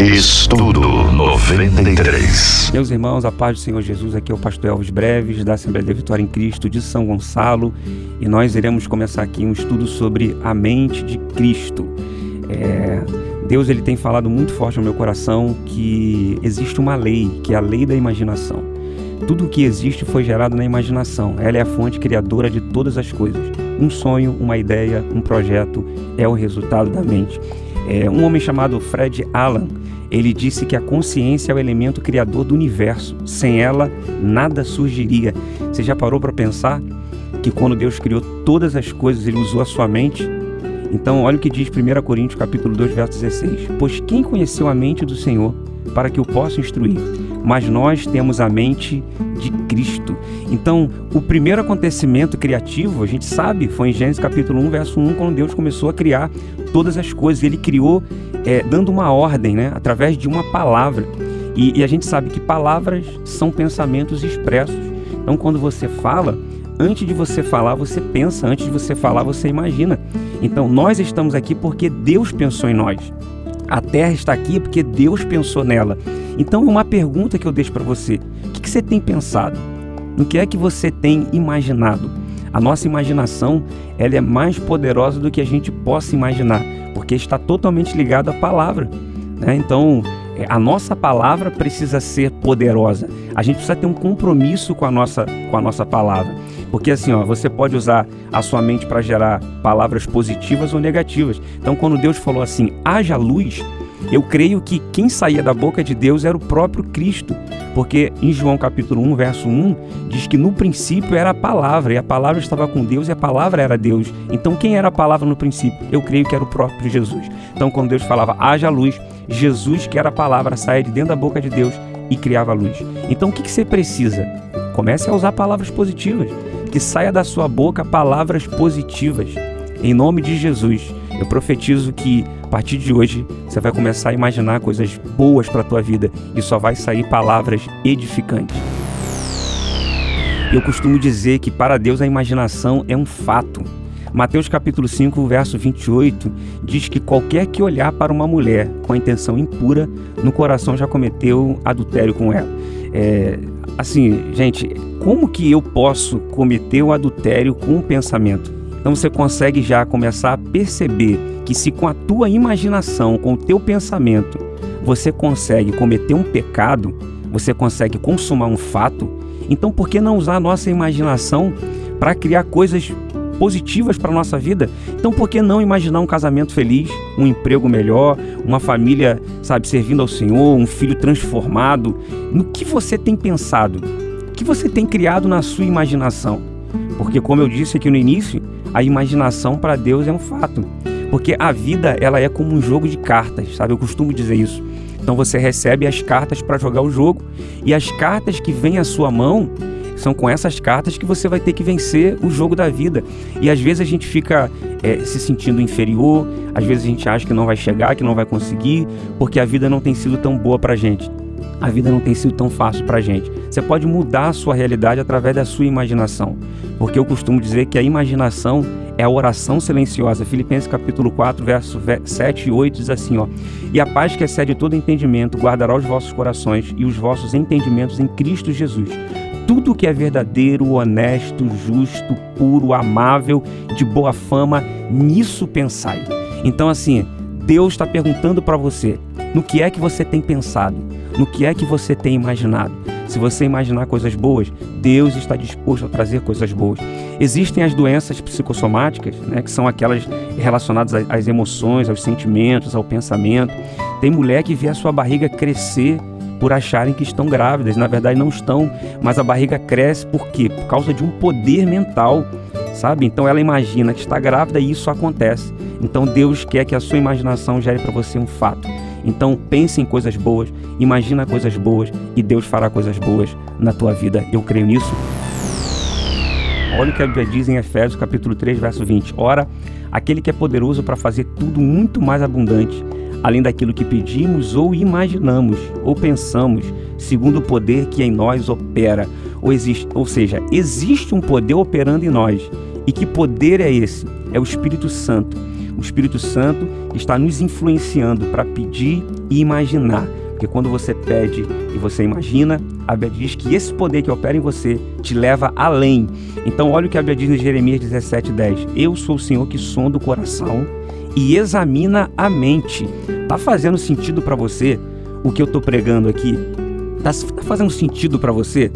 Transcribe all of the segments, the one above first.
Estudo 93. Meus irmãos, a paz do Senhor Jesus, aqui é o pastor Elvis Breves, da Assembleia da Vitória em Cristo de São Gonçalo, e nós iremos começar aqui um estudo sobre a mente de Cristo. É, Deus ele tem falado muito forte no meu coração que existe uma lei, que é a lei da imaginação. Tudo o que existe foi gerado na imaginação. Ela é a fonte criadora de todas as coisas. Um sonho, uma ideia, um projeto é o resultado da mente. É, um homem chamado Fred Allen, ele disse que a consciência é o elemento criador do universo. Sem ela, nada surgiria. Você já parou para pensar que quando Deus criou todas as coisas, ele usou a sua mente? Então, olha o que diz 1 Coríntios capítulo 2, verso 16. Pois quem conheceu a mente do Senhor para que o possa instruir? Mas nós temos a mente de Cristo. Então, o primeiro acontecimento criativo, a gente sabe, foi em Gênesis capítulo 1, verso 1, quando Deus começou a criar todas as coisas. Ele criou é, dando uma ordem, né, através de uma palavra. E, e a gente sabe que palavras são pensamentos expressos. Então, quando você fala, antes de você falar, você pensa, antes de você falar, você imagina. Então, nós estamos aqui porque Deus pensou em nós. A terra está aqui porque Deus pensou nela. Então, uma pergunta que eu deixo para você: o que, você tem pensado? No que é que você tem imaginado? A nossa imaginação ela é mais poderosa do que a gente possa imaginar, porque está totalmente ligada à palavra. Né? Então, é, a nossa palavra precisa ser poderosa. A gente precisa ter um compromisso com a nossa, com a nossa palavra. Porque assim, ó, você pode usar a sua mente para gerar palavras positivas ou negativas. Então, quando Deus falou assim, haja luz, eu creio que quem saía da boca de Deus era o próprio Cristo, porque em João capítulo 1, verso 1, diz que no princípio era a palavra, e a palavra estava com Deus e a palavra era Deus. Então quem era a palavra no princípio? Eu creio que era o próprio Jesus. Então quando Deus falava, haja luz, Jesus, que era a palavra, saía de dentro da boca de Deus e criava luz. Então o que você precisa? Comece a usar palavras positivas, que saia da sua boca palavras positivas. Em nome de Jesus, eu profetizo que a partir de hoje você vai começar a imaginar coisas boas para a tua vida e só vai sair palavras edificantes. Eu costumo dizer que para Deus a imaginação é um fato. Mateus capítulo 5, verso 28 diz que qualquer que olhar para uma mulher com a intenção impura, no coração já cometeu adultério com ela. É, assim, gente, como que eu posso cometer o adultério com um pensamento? Então você consegue já começar a perceber que se com a tua imaginação, com o teu pensamento, você consegue cometer um pecado, você consegue consumar um fato, então por que não usar a nossa imaginação para criar coisas positivas para a nossa vida? Então por que não imaginar um casamento feliz, um emprego melhor, uma família, sabe, servindo ao Senhor, um filho transformado? No que você tem pensado? O que você tem criado na sua imaginação? Porque como eu disse aqui no início, a imaginação para Deus é um fato. Porque a vida ela é como um jogo de cartas, sabe? Eu costumo dizer isso. Então você recebe as cartas para jogar o jogo e as cartas que vêm à sua mão são com essas cartas que você vai ter que vencer o jogo da vida. E às vezes a gente fica é, se sentindo inferior, às vezes a gente acha que não vai chegar, que não vai conseguir, porque a vida não tem sido tão boa para gente a vida não tem sido tão fácil para a gente. Você pode mudar a sua realidade através da sua imaginação, porque eu costumo dizer que a imaginação é a oração silenciosa. Filipenses capítulo 4, verso 7 e 8 diz assim, ó: "E a paz que excede todo entendimento guardará os vossos corações e os vossos entendimentos em Cristo Jesus." Tudo que é verdadeiro, honesto, justo, puro, amável, de boa fama, nisso pensai. Então, assim, Deus está perguntando para você: no que é que você tem pensado? No que é que você tem imaginado? Se você imaginar coisas boas, Deus está disposto a trazer coisas boas. Existem as doenças psicossomáticas, né, que são aquelas relacionadas às emoções, aos sentimentos, ao pensamento. Tem mulher que vê a sua barriga crescer por acharem que estão grávidas. Na verdade, não estão, mas a barriga cresce por quê? Por causa de um poder mental, sabe? Então ela imagina que está grávida e isso acontece. Então Deus quer que a sua imaginação gere para você um fato. Então pense em coisas boas, imagina coisas boas e Deus fará coisas boas na tua vida. Eu creio nisso. Olha o que a Bíblia diz em Efésios capítulo 3, verso 20. Ora, aquele que é poderoso para fazer tudo muito mais abundante, além daquilo que pedimos ou imaginamos ou pensamos, segundo o poder que em nós opera. Ou, existe, ou seja, existe um poder operando em nós. E que poder é esse? É o Espírito Santo O Espírito Santo está nos influenciando para pedir e imaginar. Porque quando você pede e você imagina, a Bíblia diz que esse poder que opera em você te leva além. Então, olha o que a Bíblia diz em Jeremias 17,10. Eu sou o Senhor que sonda o coração e examina a mente. Tá fazendo sentido para você o que eu estou pregando aqui? Tá, tá fazendo sentido para você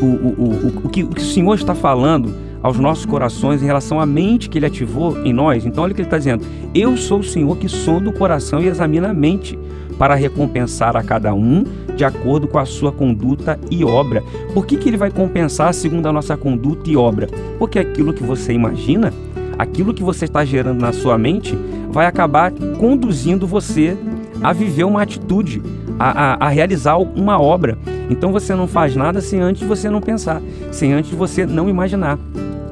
o, o, o, o, que, o que o Senhor está falando aos nossos corações em relação à mente que Ele ativou em nós? Então, olha o que Ele está dizendo. Eu sou o Senhor que sonda o coração e examina a mente para recompensar a cada um de acordo com a sua conduta e obra. Por que, que ele vai compensar segundo a nossa conduta e obra? Porque aquilo que você imagina, aquilo que você está gerando na sua mente, vai acabar conduzindo você a viver uma atitude, a, a, a, realizar uma obra. Então você não faz nada sem antes você não pensar, sem antes você não imaginar.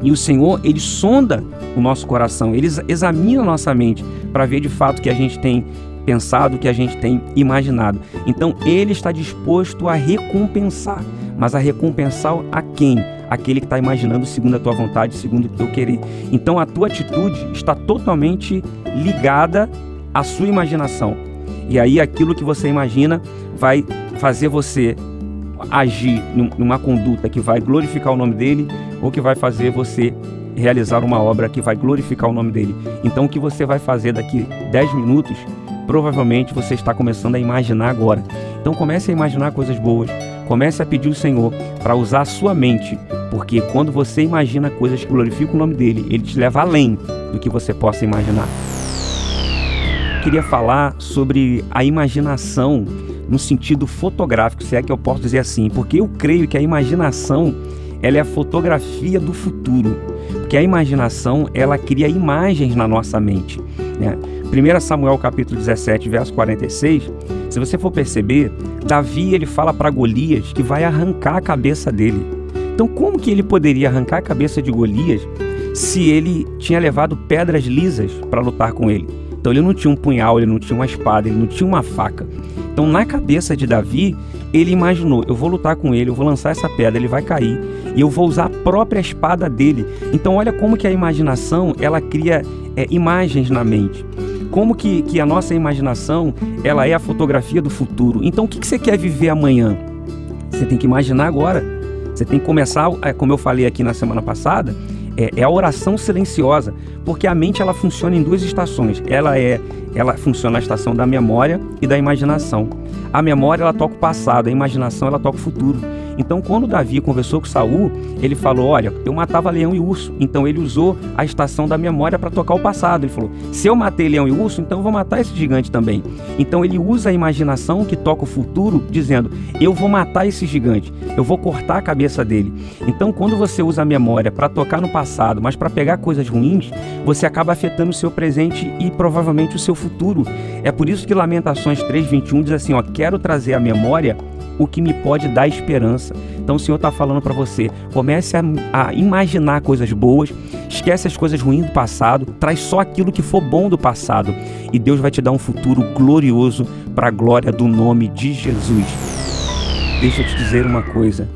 E o Senhor, ele sonda o nosso coração, ele examina a nossa mente para ver de fato que a gente tem pensado, que a gente tem imaginado. Então ele está disposto a recompensar, mas a recompensar a quem? Aquele que está imaginando segundo a tua vontade, segundo o teu querer. Então a tua atitude está totalmente ligada à sua imaginação. E aí aquilo que você imagina vai fazer você agir numa conduta que vai glorificar o nome dele ou que vai fazer você realizar uma obra que vai glorificar o nome dele. Então o que você vai fazer daqui 10 minutos provavelmente você está começando a imaginar agora. Então comece a imaginar coisas boas, comece a pedir ao Senhor para usar a sua mente, porque quando você imagina coisas que glorificam o nome dele, ele te leva além do que você possa imaginar. Queria falar sobre a imaginação no sentido fotográfico, se é que eu posso dizer assim, porque eu creio que a imaginação ela é a fotografia do futuro, porque a imaginação ela cria imagens na nossa mente, né? 1 Samuel capítulo 17, verso 46, se você for perceber, Davi ele fala para Golias que vai arrancar a cabeça dele. Então como que ele poderia arrancar a cabeça de Golias se ele tinha levado pedras lisas para lutar com ele? Então ele não tinha um punhal, ele não tinha uma espada, ele não tinha uma faca. Então na cabeça de Davi, ele imaginou, eu vou lutar com ele, eu vou lançar essa pedra, ele vai cair e eu vou usar a própria espada dele. Então olha como que a imaginação, ela cria é, imagens na mente como que, que a nossa imaginação ela é a fotografia do futuro. Então, o que, que você quer viver amanhã? Você tem que imaginar agora. Você tem que começar, é, como eu falei aqui na semana passada, é, é, a oração silenciosa, porque a mente ela funciona em duas estações. Ela é, ela funciona na estação da memória e da imaginação. A memória ela toca o passado, a imaginação ela toca o futuro. Então, quando Davi conversou com Saul, ele falou: Olha, eu matava leão e urso. Então, ele usou a estação da memória para tocar o passado. Ele falou: Se eu matei leão e urso, então eu vou matar esse gigante também. Então, ele usa a imaginação que toca o futuro, dizendo: Eu vou matar esse gigante, eu vou cortar a cabeça dele. Então, quando você usa a memória para tocar no passado, mas para pegar coisas ruins, você acaba afetando o seu presente e provavelmente o seu futuro. É por isso que Lamentações 3:21 diz assim: Ó, quero trazer à memória o que me pode dar esperança. Então o Senhor está falando para você: comece a, a, imaginar coisas boas, esquece as coisas ruins do passado, traz só aquilo que for bom do passado e Deus vai te dar um futuro glorioso para a glória do nome de Jesus. Deixa eu te dizer uma coisa: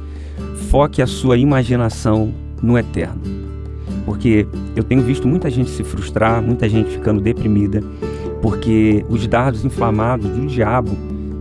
foque a sua imaginação no eterno. Porque eu tenho visto muita gente se frustrar, muita gente ficando deprimida, porque os dardos inflamados do diabo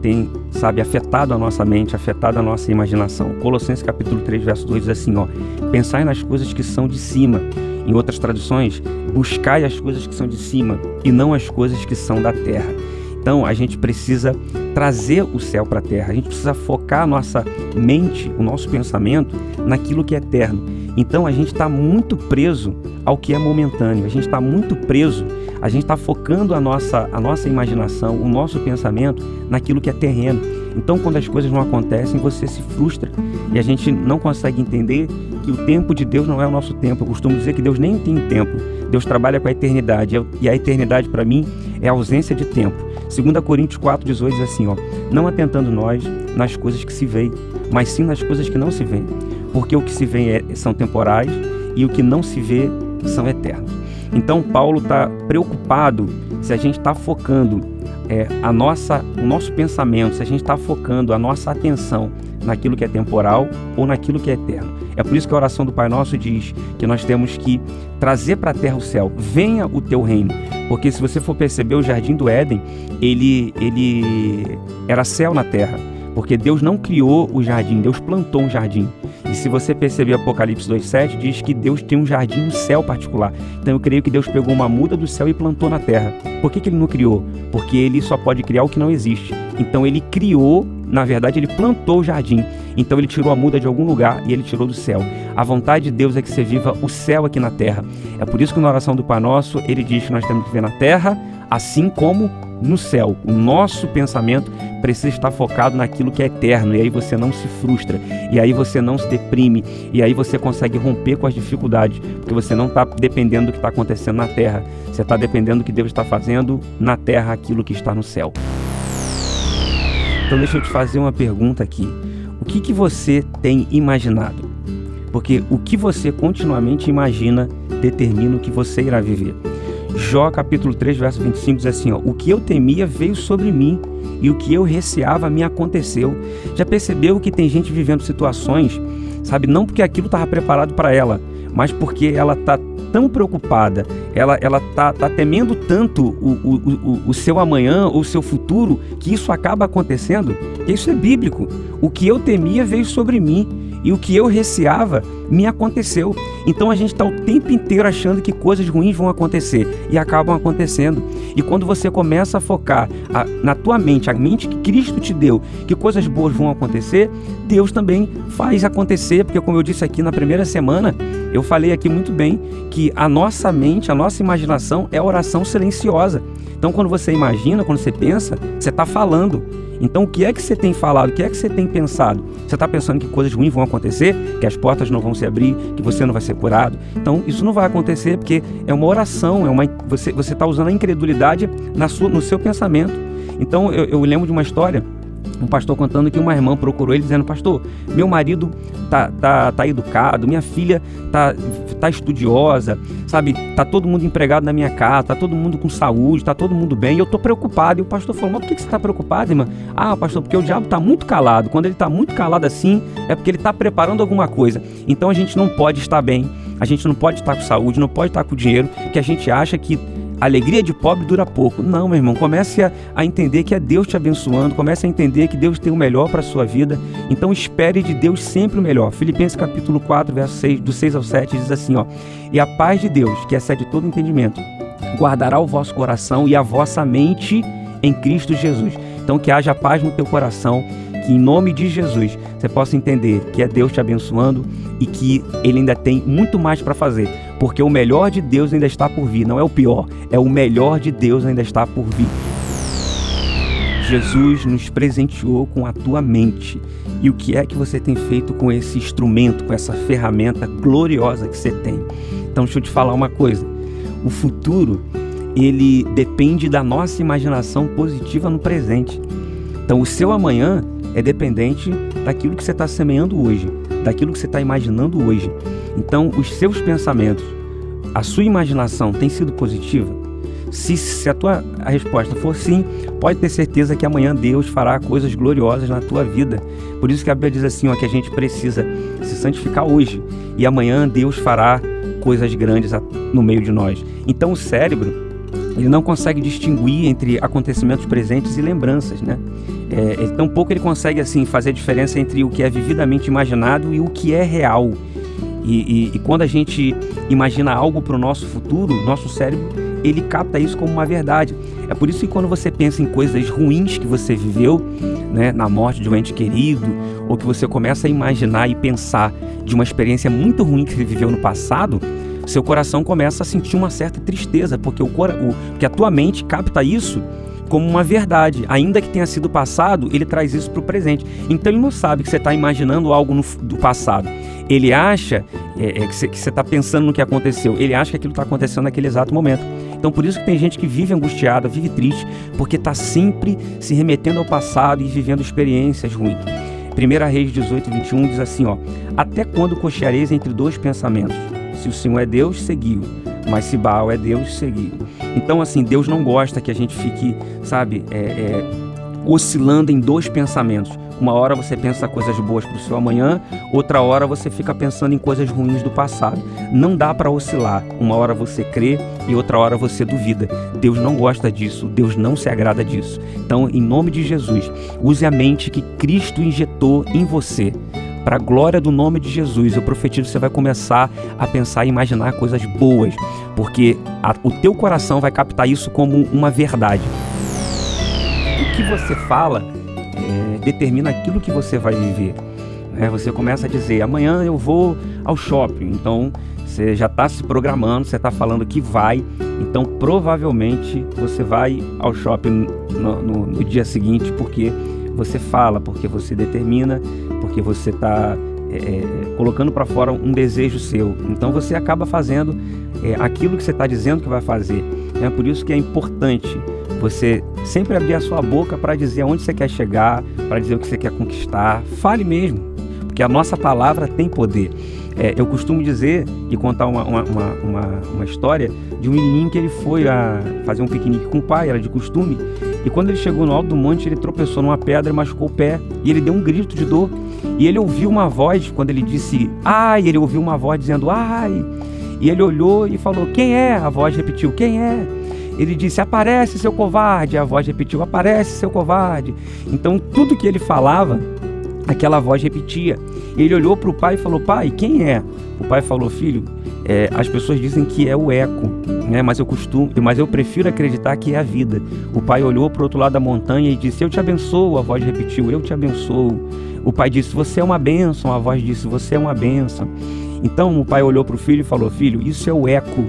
tem, sabe, afetado a nossa mente, afetado a nossa imaginação. Colossenses capítulo 3, verso 2 diz assim, ó: Pensai nas coisas que são de cima. Em outras traduções, buscai as coisas que são de cima e não as coisas que são da terra. Então, a gente precisa trazer o céu para a terra. A gente precisa focar a nossa mente, o nosso pensamento naquilo que é eterno. Então, a gente está muito preso ao que é momentâneo. A gente está muito preso a gente está focando a nossa, a nossa imaginação, o nosso pensamento naquilo que é terreno. Então, quando as coisas não acontecem, você se frustra e a gente não consegue entender que o tempo de Deus não é o nosso tempo. Eu costumo dizer que Deus nem tem tempo. Deus trabalha com a eternidade e a eternidade para mim é a ausência de tempo. 2 Coríntios 4,18 diz assim: ó, Não atentando nós nas coisas que se veem, mas sim nas coisas que não se veem. Porque o que se vê é, são temporais e o que não se vê são eternos. Então Paulo está preocupado se a gente está focando é, a nossa, o nosso pensamento, se a gente está focando a nossa atenção naquilo que é temporal ou naquilo que é eterno. É por isso que a oração do Pai Nosso diz que nós temos que trazer para a terra o céu. Venha o teu reino. Porque se você for perceber, o jardim do Éden, ele, ele era céu na terra. Porque Deus não criou o jardim, Deus plantou um jardim. E se você perceber Apocalipse 2,7, diz que Deus tem um jardim no céu particular. Então eu creio que Deus pegou uma muda do céu e plantou na terra. Por que, que ele não criou? Porque ele só pode criar o que não existe. Então ele criou, na verdade, ele plantou o jardim. Então ele tirou a muda de algum lugar e ele tirou do céu. A vontade de Deus é que você viva o céu aqui na terra. É por isso que na oração do Pai Nosso ele diz que nós temos que viver na terra assim como no céu. O nosso pensamento precisa estar focado naquilo que é eterno, e aí você não se frustra, e aí você não se deprime, e aí você consegue romper com as dificuldades, porque você não está dependendo do que está acontecendo na terra, você está dependendo do que Deus está fazendo na terra, aquilo que está no céu. Então deixa eu te fazer uma pergunta aqui. O que, que você tem imaginado? Porque o que você continuamente imagina determina o que você irá viver. Jó capítulo 3, verso 25 diz assim: ó, O que eu temia veio sobre mim, e o que eu receava me aconteceu. Já percebeu que tem gente vivendo situações, sabe, não porque aquilo estava preparado para ela, mas porque ela está tão preocupada, ela ela tá, tá temendo tanto o, o, o, o seu amanhã o seu futuro, que isso acaba acontecendo. Isso é bíblico. O que eu temia veio sobre mim e o que eu receava me aconteceu. Então a gente está o tempo inteiro achando que coisas ruins vão acontecer e acabam acontecendo. E quando você começa a focar a, na tua mente, a mente que Cristo te deu, que coisas boas vão acontecer, Deus também faz acontecer, porque como eu disse aqui na primeira semana, eu falei aqui muito bem que a nossa mente, a nossa imaginação é oração silenciosa. Então quando você imagina, quando você pensa, você está falando. Então, o que é que você tem falado? O que é que você tem pensado? Você está pensando que coisas ruins vão acontecer, que as portas não vão se abrir, que você não vai ser curado? Então, isso não vai acontecer porque é uma oração, é uma, você está usando a incredulidade na sua, no seu pensamento. Então, eu, eu lembro de uma história um pastor contando que uma irmã procurou ele dizendo: Pastor, meu marido tá, tá, tá educado, minha filha tá, tá estudiosa, sabe? Tá todo mundo empregado na minha casa, tá todo mundo com saúde, tá todo mundo bem, e eu tô preocupado. E o pastor falou: Mas por que, você tá preocupado, irmã? Ah, pastor, porque o diabo tá muito calado. Quando ele tá muito calado assim, é porque ele tá preparando alguma coisa. Então a gente não pode estar bem, a gente não pode estar com saúde, não pode estar com dinheiro, que a gente acha que a alegria de pobre dura pouco. Não, meu irmão, comece a, a entender que é Deus te abençoando, comece a entender que Deus tem o melhor para a sua vida. Então espere de Deus sempre o melhor. Filipenses capítulo 4, verso 6, do 6 ao 7 diz assim, ó: "E a paz de Deus, que excede todo entendimento, guardará o vosso coração e a vossa mente em Cristo Jesus." Então que haja paz no teu coração, que em nome de Jesus você possa entender que é Deus te abençoando e que ele ainda tem muito mais para fazer porque o melhor de Deus ainda está por vir. Não é o pior, é o melhor de Deus ainda está por vir. Jesus nos presenteou com a tua mente. E o que é que você tem feito com esse instrumento, com essa ferramenta gloriosa que você tem? Então, deixa eu te falar uma coisa. O futuro, ele depende da nossa imaginação positiva no presente. Então, o seu amanhã é dependente daquilo que você está semeando hoje, daquilo que você está imaginando hoje. Então, os seus pensamentos, a sua imaginação tem sido positiva? Se, se a tua a resposta for sim, pode ter certeza que amanhã Deus fará coisas gloriosas na tua vida. Por isso que a Bíblia diz assim, ó, que a gente precisa se santificar hoje e amanhã Deus fará coisas grandes no meio de nós. Então o cérebro ele não consegue distinguir entre acontecimentos presentes e lembranças, né? É, ele, tampouco ele consegue assim fazer a diferença entre o que é vividamente imaginado e o que é real. E, e, e quando a gente imagina algo para o nosso futuro, nosso cérebro ele capta isso como uma verdade. É por isso que quando você pensa em coisas ruins que você viveu, né, na morte de um ente querido, ou que você começa a imaginar e pensar de uma experiência muito ruim que você viveu no passado, seu coração começa a sentir uma certa tristeza, porque, o, o, porque a tua mente capta isso como uma verdade. Ainda que tenha sido passado, ele traz isso para o presente. Então ele não sabe que você está imaginando algo no, do passado. Ele acha é, é, que você está pensando no que aconteceu. Ele acha que aquilo está acontecendo naquele exato momento. Então por isso que tem gente que vive angustiada, vive triste, porque está sempre se remetendo ao passado e vivendo experiências ruins. 1 Reis 18, 21 diz assim: ó, Até quando cocheareis entre dois pensamentos? Se o Senhor é Deus, seguiu mas se Baal é Deus, seguiu. Então, assim, Deus não gosta que a gente fique, sabe, é, é, oscilando em dois pensamentos. Uma hora você pensa coisas boas para o seu amanhã, outra hora você fica pensando em coisas ruins do passado. Não dá para oscilar. Uma hora você crê e outra hora você duvida. Deus não gosta disso, Deus não se agrada disso. Então, em nome de Jesus, use a mente que Cristo injetou em você. Para a glória do nome de Jesus, eu profetizo que você vai começar a pensar e imaginar coisas boas, porque a, o teu coração vai captar isso como uma verdade. O que você fala é, determina aquilo que você vai viver. É, você começa a dizer: amanhã eu vou ao shopping. Então você já está se programando, você está falando que vai. Então provavelmente você vai ao shopping no, no, no dia seguinte porque você fala, porque você determina, porque você está é, é, colocando para fora um desejo seu. Então você acaba fazendo é, aquilo que você está dizendo que vai fazer. É por isso que é importante você sempre abrir a sua boca para dizer aonde você quer chegar, para dizer o que você quer conquistar. Fale mesmo, porque a nossa palavra tem poder. É, eu costumo dizer e contar uma, uma, uma, uma, história de um menininho que ele foi a fazer um piquenique com o pai, era de costume, e quando ele chegou no alto do monte, ele tropeçou numa pedra e machucou o pé, e ele deu um grito de dor. E ele ouviu uma voz, quando ele disse ai, ele ouviu uma voz dizendo ai, e ele olhou e falou: Quem é? A voz repetiu: Quem é? Ele disse: Aparece, seu covarde. A voz repetiu: Aparece, seu covarde. Então, tudo que ele falava, aquela voz repetia. Ele olhou para o pai e falou: Pai, quem é? O pai falou: Filho, é, as pessoas dizem que é o eco, né? mas eu costumo, mas eu prefiro acreditar que é a vida. O pai olhou para o outro lado da montanha e disse: Eu te abençoo. A voz repetiu: Eu te abençoo. O pai disse: Você é uma bênção. A voz disse: Você é uma bênção. Então o pai olhou para o filho e falou: Filho, isso é o eco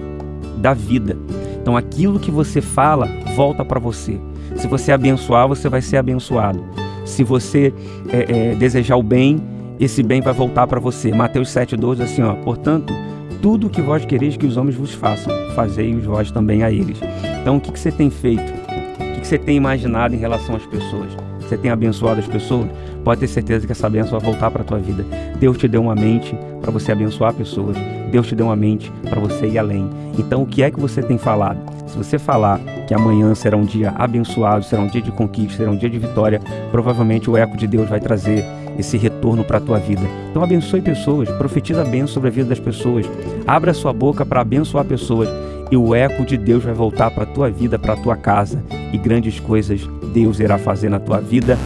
da vida. Então aquilo que você fala volta para você. Se você abençoar, você vai ser abençoado. Se você é, é, desejar o bem, esse bem vai voltar para você. Mateus 7,12 assim, ó. Portanto, tudo o que vós quereis que os homens vos façam, fazei-os vós também a eles. Então, o que, que você tem feito? O que, que você tem imaginado em relação às pessoas? Você tem abençoado as pessoas? Pode ter certeza que essa bênção vai voltar para a tua vida. Deus te deu uma mente para você abençoar pessoas. Deus te deu uma mente para você ir além. Então, o que é que você tem falado? Se você falar que amanhã será um dia abençoado, será um dia de conquista, será um dia de vitória, provavelmente o eco de Deus vai trazer esse retorno para a tua vida. Então abençoe pessoas, profetiza a bênção sobre a vida das pessoas. Abra sua boca para abençoar pessoas e o eco de Deus vai voltar para a tua vida, para a tua casa e grandes coisas Deus irá fazer na tua vida.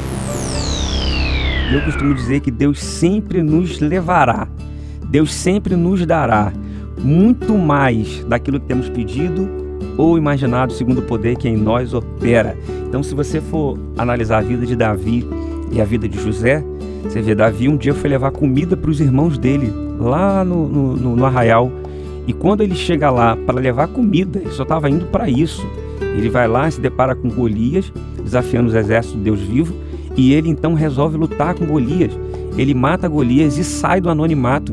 Eu costumo dizer que Deus sempre nos levará, Deus sempre nos dará muito mais daquilo que temos pedido ou imaginado segundo o poder que em nós opera. Então, se você for analisar a vida de Davi e a vida de José, você vê, Davi um dia foi levar comida para os irmãos dele, lá no, no, no, arraial. E quando ele chega lá para levar comida, ele só estava indo para isso. Ele vai lá se depara com Golias, desafiando os exércitos de Deus vivo, e ele então resolve lutar com Golias. Ele mata Golias e sai do anonimato.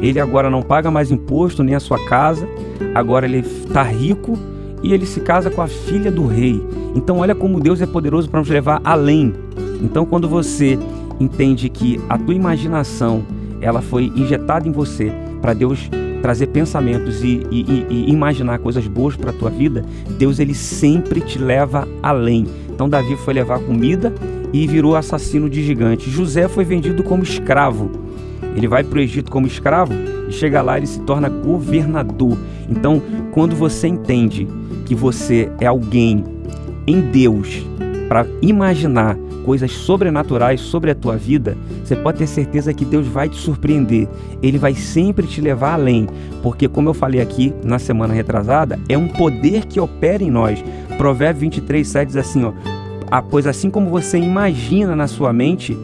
Ele agora não paga mais imposto nem a sua casa, agora ele está rico e ele se casa com a filha do rei. Então olha como Deus é poderoso para nos levar além. Então quando você entende que a tua imaginação ela foi injetada em você para Deus trazer pensamentos e, e, e imaginar coisas boas para a tua vida, Deus ele sempre te leva além. Então Davi foi levar comida e virou assassino de gigantes. José foi vendido como escravo. Ele vai para o Egito como escravo e chega lá ele se torna governador. Então, quando você entende que você é alguém em Deus para imaginar coisas sobrenaturais sobre a tua vida, você pode ter certeza que Deus vai te surpreender. Ele vai sempre te levar além, porque como eu falei aqui na semana retrasada, é um poder que opera em nós. Provérbio 23, 7 diz assim, ó, ah, pois assim como você imagina na sua mente,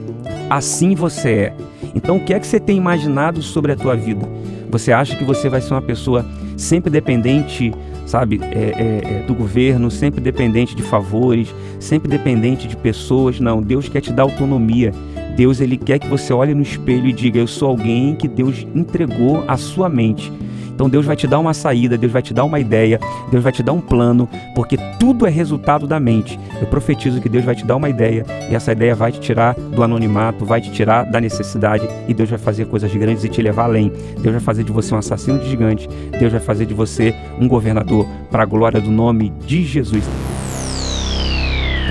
assim você é. Então, o que é que você tem imaginado sobre a tua vida? Você acha que você vai ser uma pessoa sempre dependente sabe, é, é, é, do governo, sempre dependente de favores, sempre dependente de pessoas. Não, Deus quer te dar autonomia. Deus ele quer que você olhe no espelho e diga: Eu sou alguém que Deus entregou a sua mente. Então Deus vai te dar uma saída, Deus vai te dar uma ideia, Deus vai te dar um plano, porque tudo é resultado da mente. Eu profetizo que Deus vai te dar uma ideia e essa ideia vai te tirar do anonimato, vai te tirar da necessidade e Deus vai fazer coisas grandes e te levar além. Deus vai fazer de você um assassino de gigante, Deus vai fazer de você um governador para a glória do nome de Jesus.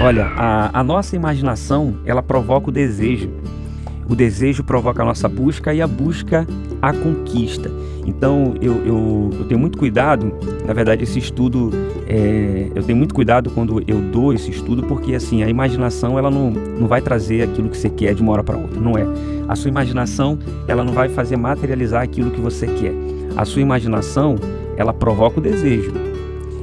Olha, a, a nossa imaginação, ela provoca o desejo. O desejo provoca a nossa busca e a busca a conquista. Então eu, eu, eu tenho muito cuidado, na verdade esse estudo, é, eu tenho muito cuidado quando eu dou esse estudo, porque assim, a imaginação ela não, não vai trazer aquilo que você quer de uma hora para outra, não é. A sua imaginação ela não vai fazer materializar aquilo que você quer. A sua imaginação ela provoca o desejo.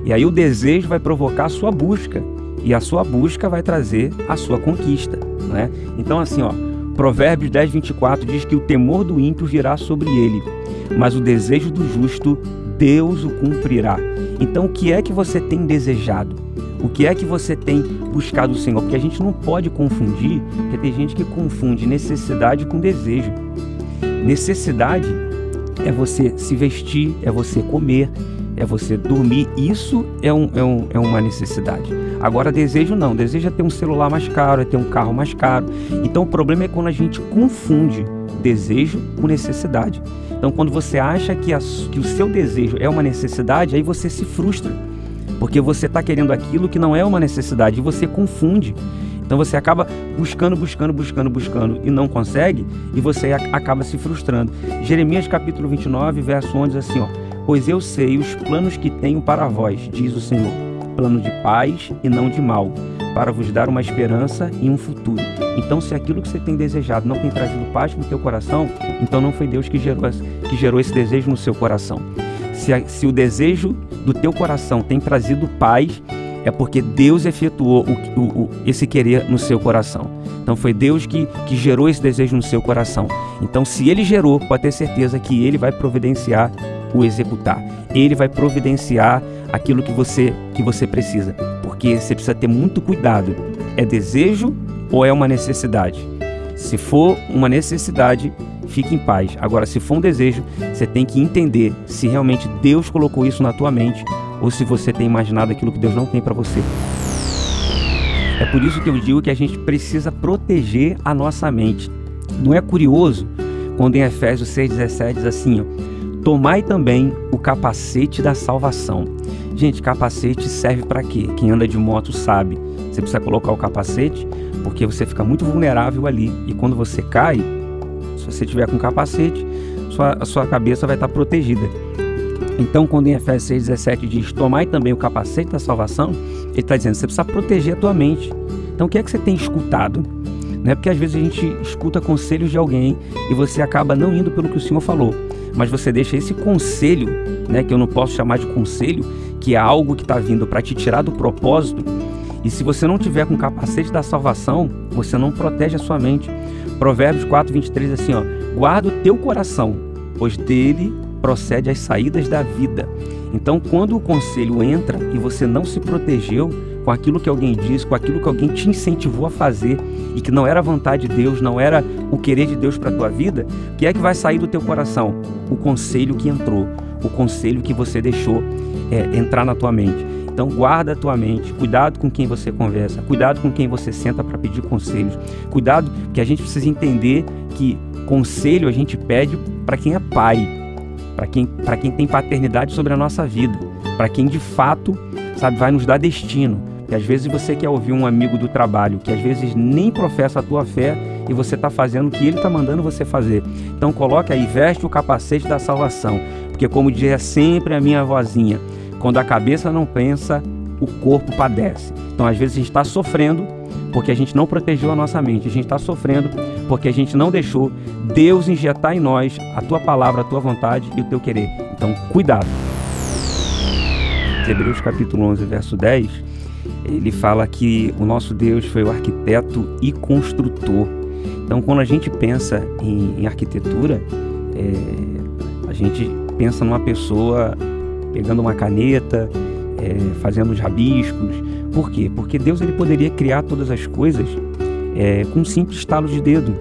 E aí o desejo vai provocar a sua busca. E a sua busca vai trazer a sua conquista. Né? Então assim, ó, Provérbios 10, 24 diz que o temor do ímpio virá sobre ele, mas o desejo do justo, Deus o cumprirá. Então, o que é que você tem desejado? O que é que você tem buscado o Senhor? Porque a gente não pode confundir, porque tem gente que confunde necessidade com desejo. Necessidade é você se vestir, é você comer, é você dormir. Isso é, um, é, um, é uma necessidade. Agora, desejo não. Desejo é ter um celular mais caro, é ter um carro mais caro. Então, o problema é quando a gente confunde desejo com necessidade. Então, quando você acha que, a, que o seu desejo é uma necessidade, aí você se frustra. Porque você está querendo aquilo que não é uma necessidade e você confunde. Então você acaba buscando, buscando, buscando, buscando e não consegue e você acaba se frustrando. Jeremias capítulo 29, verso 11 diz assim, ó: Pois eu sei os planos que tenho para vós, diz o Senhor, plano de paz e não de mal, para vos dar uma esperança e um futuro. Então, se aquilo que você tem desejado não tem trazido paz para o teu coração, então não foi Deus que gerou, que gerou esse desejo no seu coração. Se, se o desejo do teu coração tem trazido paz, é porque Deus efetuou o, o, o, esse querer no seu coração. Então foi Deus que, que gerou esse desejo no seu coração. Então, se ele gerou, pode ter certeza que ele vai providenciar o executar. Ele vai providenciar aquilo que você que você precisa, porque você precisa ter muito cuidado. É desejo ou é uma necessidade? Se for uma necessidade, fique em paz. Agora, se for um desejo, você tem que entender se realmente Deus colocou isso na tua mente ou se você tem imaginado aquilo que Deus não tem para você. É por isso que eu digo que a gente precisa proteger a nossa mente. Não é curioso quando em Efésios 6,17 diz assim: ó, Tomai também o capacete da salvação. Gente, capacete serve para quê? Quem anda de moto sabe. Você precisa colocar o capacete porque você fica muito vulnerável ali. E quando você cai, se você tiver com capacete, sua, a sua cabeça vai estar protegida. Então, quando em Efésios 6,17 diz: Tomai também o capacete da salvação, ele está dizendo: você precisa proteger a tua mente. Então, o que é que você tem escutado? Não é porque às vezes a gente escuta conselhos de alguém e você acaba não indo pelo que o Senhor falou, mas você deixa esse conselho, né, que eu não posso chamar de conselho, que é algo que está vindo para te tirar do propósito. E se você não tiver com o capacete da salvação, você não protege a sua mente. Provérbios 4, 23 assim, ó, guarda o teu coração, pois dele procede as saídas da vida. Então, quando o conselho entra e você não se protegeu com aquilo que alguém disse, com aquilo que alguém te incentivou a fazer e que não era a vontade de Deus, não era o querer de Deus para a tua vida, o que é que vai sair do teu coração? O conselho que entrou, o conselho que você deixou é, entrar na tua mente. Então guarda a tua mente, cuidado com quem você conversa, cuidado com quem você senta para pedir conselhos, cuidado que a gente precisa entender que conselho a gente pede para quem é pai, para quem, quem tem paternidade sobre a nossa vida, para quem de fato, sabe, vai nos dar destino. E às vezes você quer ouvir um amigo do trabalho que às vezes nem professa a tua fé e você está fazendo o que ele está mandando você fazer. Então coloque aí, veste o capacete da salvação, porque como diz sempre a minha vozinha, quando a cabeça não pensa, o corpo padece. Então às vezes a gente está sofrendo porque a gente não protegeu a nossa mente. A gente está sofrendo porque a gente não deixou Deus injetar em nós a tua palavra, a tua vontade e o teu querer. Então, cuidado. Hebreus capítulo 11, verso 10, ele fala que o nosso Deus foi o arquiteto e construtor. Então, quando a gente pensa em, em arquitetura, é, a gente pensa numa pessoa pegando uma caneta, é, fazendo os rabiscos, por quê? Porque Deus ele poderia criar todas as coisas é, com um simples estalo de dedo,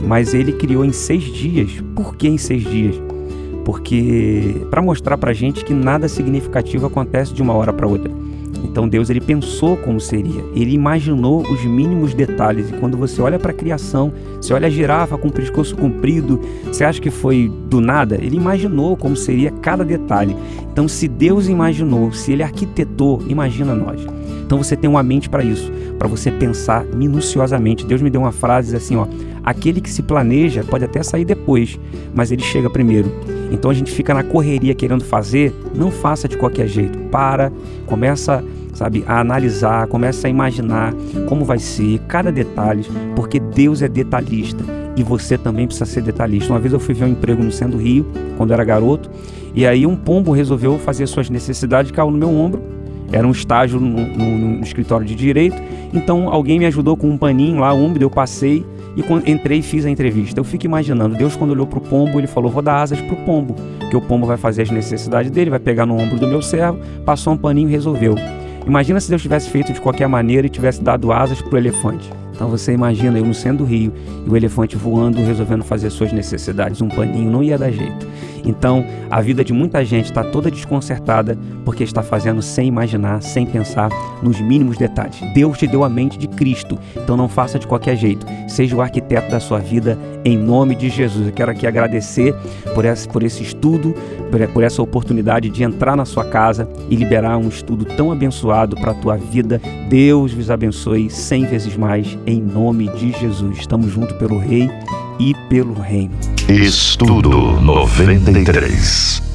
mas ele criou em seis dias. Por que em seis dias? Porque para mostrar para gente que nada significativo acontece de uma hora para outra. Então Deus ele pensou como seria, ele imaginou os mínimos detalhes. E quando você olha para a criação, você olha a girafa com o pescoço comprido, você acha que foi do nada? Ele imaginou como seria cada detalhe. Então, se Deus imaginou, se ele arquitetou, imagina nós. Então você tem uma mente para isso, para você pensar minuciosamente. Deus me deu uma frase assim, ó: aquele que se planeja pode até sair depois, mas ele chega primeiro. Então a gente fica na correria querendo fazer, não faça de qualquer jeito. Para, começa sabe, a analisar, começa a imaginar como vai ser cada detalhe, porque Deus é detalhista e você também precisa ser detalhista. Uma vez eu fui ver um emprego no centro do Rio, quando eu era garoto, e aí um pombo resolveu fazer suas necessidades, caiu no meu ombro. Era um estágio no, no, no escritório de direito, então alguém me ajudou com um paninho lá úmido, eu passei e entrei e fiz a entrevista. Eu fico imaginando, Deus quando olhou para o pombo, ele falou, vou dar asas para o pombo, que o pombo vai fazer as necessidades dele, vai pegar no ombro do meu servo, passou um paninho e resolveu. Imagina se Deus tivesse feito de qualquer maneira e tivesse dado asas para o elefante. Então você imagina eu no centro do rio e o elefante voando, resolvendo fazer suas necessidades, um paninho, não ia dar jeito. Então a vida de muita gente está toda desconcertada porque está fazendo sem imaginar, sem pensar nos mínimos detalhes. Deus te deu a mente de Cristo, então não faça de qualquer jeito. Seja o arquiteto da sua vida em nome de Jesus. Eu quero aqui agradecer por esse, por esse estudo, por, essa oportunidade de entrar na sua casa e liberar um estudo tão abençoado para a tua vida. Deus vos abençoe cem vezes mais em nome de Jesus. Estamos juntos pelo Rei e pelo Reino. Estudo 93.